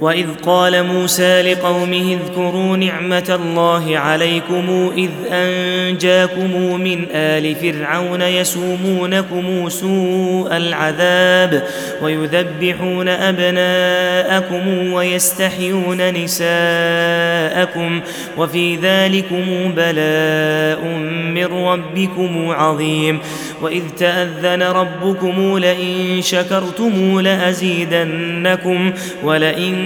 وإذ قال موسى لقومه اذكروا نعمة الله عليكم إذ أنجاكم من آل فرعون يسومونكم سوء العذاب ويذبحون أبناءكم ويستحيون نساءكم وفي ذلكم بلاء من ربكم عظيم وإذ تأذن ربكم لئن شكرتم لأزيدنكم ولئن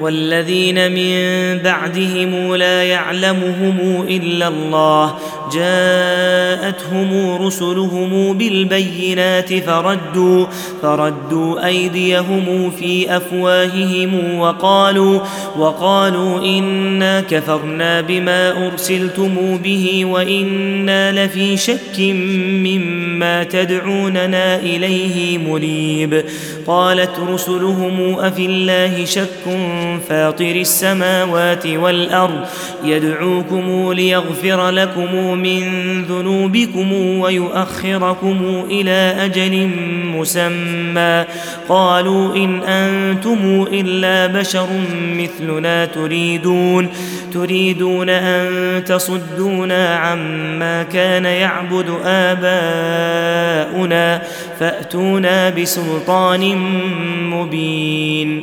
والذين من بعدهم لا يعلمهم إلا الله. جاءتهم رسلهم بالبينات فردوا فردوا أيديهم في أفواههم وقالوا وقالوا إنا كفرنا بما أرسلتم به وإنا لفي شك مما تدعوننا إليه مريب قالت رسلهم أفي الله شك فاطر السماوات والأرض. يدعوكم ليغفر لكم من ذنوبكم ويؤخركم إلى أجل مسمى. قالوا إن أنتم إلا بشر مثلنا تريدون. تريدون أن تصدونا عما كان يعبد آباؤنا. فأتونا بسلطان مبين.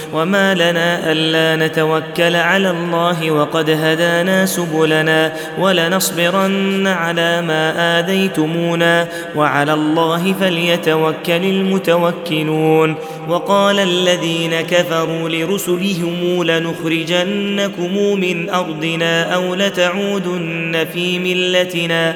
وما لنا ألا نتوكل على الله وقد هدانا سبلنا ولنصبرن على ما آذيتمونا وعلى الله فليتوكل المتوكلون وقال الذين كفروا لرسلهم لنخرجنكم من أرضنا أو لتعودن في ملتنا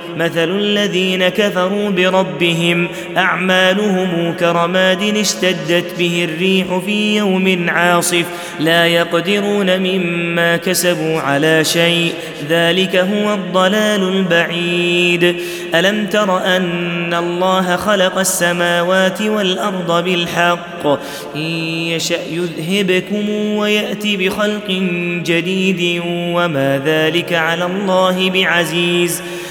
مثل الذين كفروا بربهم أعمالهم كرماد اشتدت به الريح في يوم عاصف لا يقدرون مما كسبوا على شيء ذلك هو الضلال البعيد ألم تر أن الله خلق السماوات والأرض بالحق إن يشأ يذهبكم ويأتي بخلق جديد وما ذلك على الله بعزيز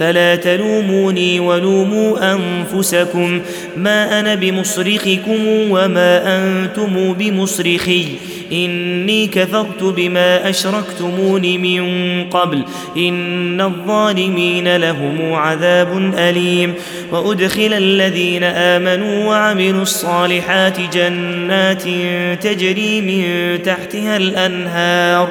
فلا تلوموني ولوموا أنفسكم. ما أنا بمصرخكم وما أنتم بمصرخي. إني كفرت بما أشركتمون من قبل. إن الظالمين لهم عذاب أليم. وأدخل الذين آمنوا وعملوا الصالحات جنات تجري من تحتها الأنهار.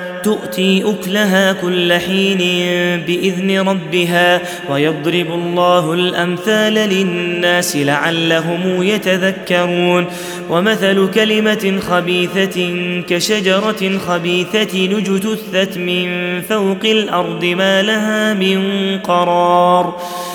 تؤتي أكلها كل حين بإذن ربها ويضرب الله الأمثال للناس لعلهم يتذكرون. ومثل كلمة خبيثة كشجرة خبيثة اجتثت من فوق الأرض ما لها من قرار.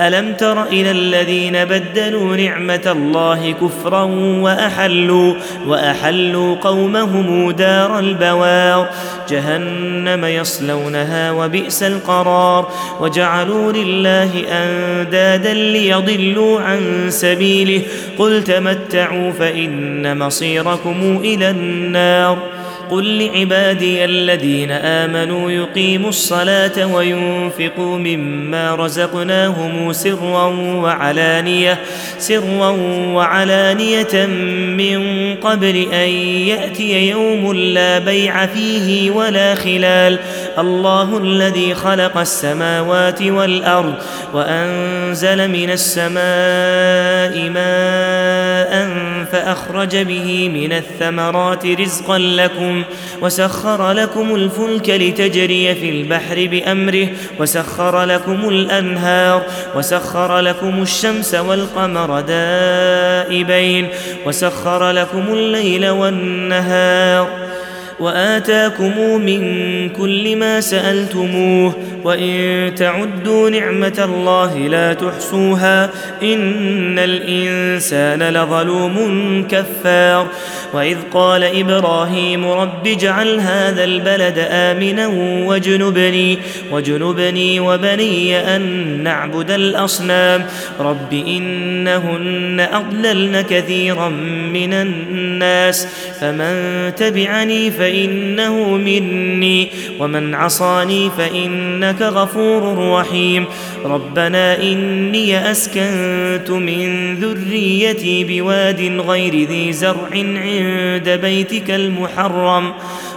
ألم تر إلى الذين بدلوا نعمة الله كفرا وأحلوا وأحلوا قومهم دار البوار جهنم يصلونها وبئس القرار وجعلوا لله أندادا ليضلوا عن سبيله قل تمتعوا فإن مصيركم إلى النار قل لعبادي الذين آمنوا يقيموا الصلاة وينفقوا مما رزقناهم سرا وعلانية سرا وعلانية من قبل أن يأتي يوم لا بيع فيه ولا خلال الله الذي خلق السماوات والأرض وأنزل من السماء ماء فأخرج به من الثمرات رزقا لكم وسخر لكم الفلك لتجري في البحر بأمره وسخر لكم الأنهار وسخر لكم الشمس والقمر دائبين وسخر لكم الليل والنهار واتاكم من كل ما سألتموه وإن تعدوا نعمة الله لا تحصوها إن الإنسان لظلوم كفار. وإذ قال إبراهيم رب اجعل هذا البلد آمنا وجنبني وجنبني وبني أن نعبد الأصنام. رب إنهن أضللن كثيرا من الناس فمن تبعني فإنه مني ومن عصاني فانك غفور رحيم. ربنا إني أسكنت من ذريتي بواد غير ذي زرع عند بيتك المحرم.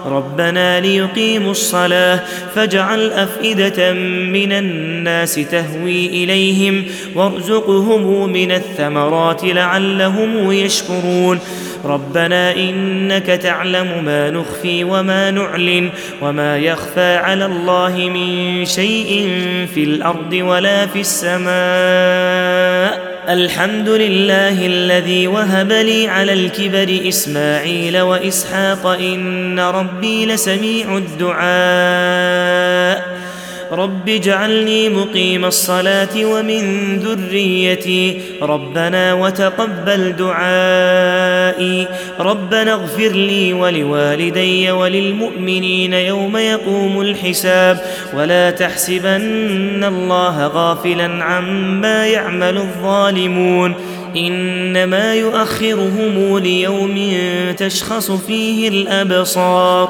ربنا ليقيموا الصلاة فاجعل أفئدة من الناس تهوي إليهم وارزقهم من الثمرات لعلهم يشكرون. ربنا إنك تعلم ما نخفي وما نعلن وما يخفى على الله من شيء في الأرض ولا في السماء. الحمد لله الذي وهب لي على الكبر إسماعيل وإسحاق إن ربي لسميع الدعاء. رب اجعلني مقيم الصلاة ومن ذريتي. ربنا وتقبل دعائي. ربنا اغفر لي ولوالدي وللمؤمنين يوم يقوم الحساب. ولا تحسبن الله غافلا عما يعمل الظالمون. إنما يؤخرهم ليوم تشخص فيه الأبصار.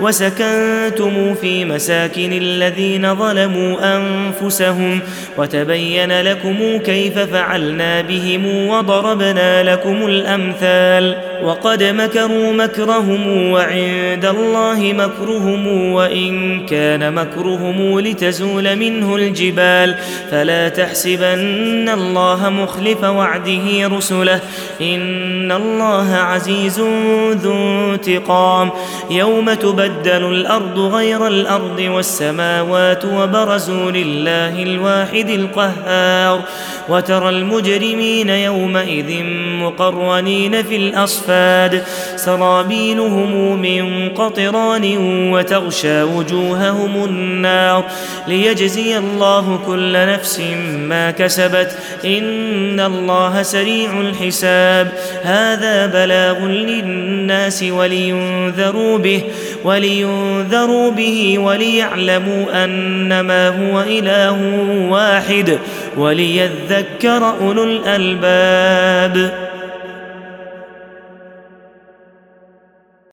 وسكنتم في مساكن الذين ظلموا أنفسهم وتبين لكم كيف فعلنا بهم وضربنا لكم الأمثال وقد مكروا مكرهم وعند الله مكرهم وإن كان مكرهم لتزول منه الجبال فلا تحسبن الله مخلف وعده رسله إن الله عزيز ذو انتقام يوم تبدل الأرض غير الأرض والسماوات وبرزوا لله الواحد القهار وترى المجرمين يومئذ مقرنين في الأصفاد سرابيلهم من قطران وتغشى وجوههم النار ليجزي الله كل نفس ما كسبت إن الله سريع الحساب هذا بلاغ للناس ولينذروا به ولينذروا به وليعلموا أنما هو إله واحد وليذكر أولو الألباب.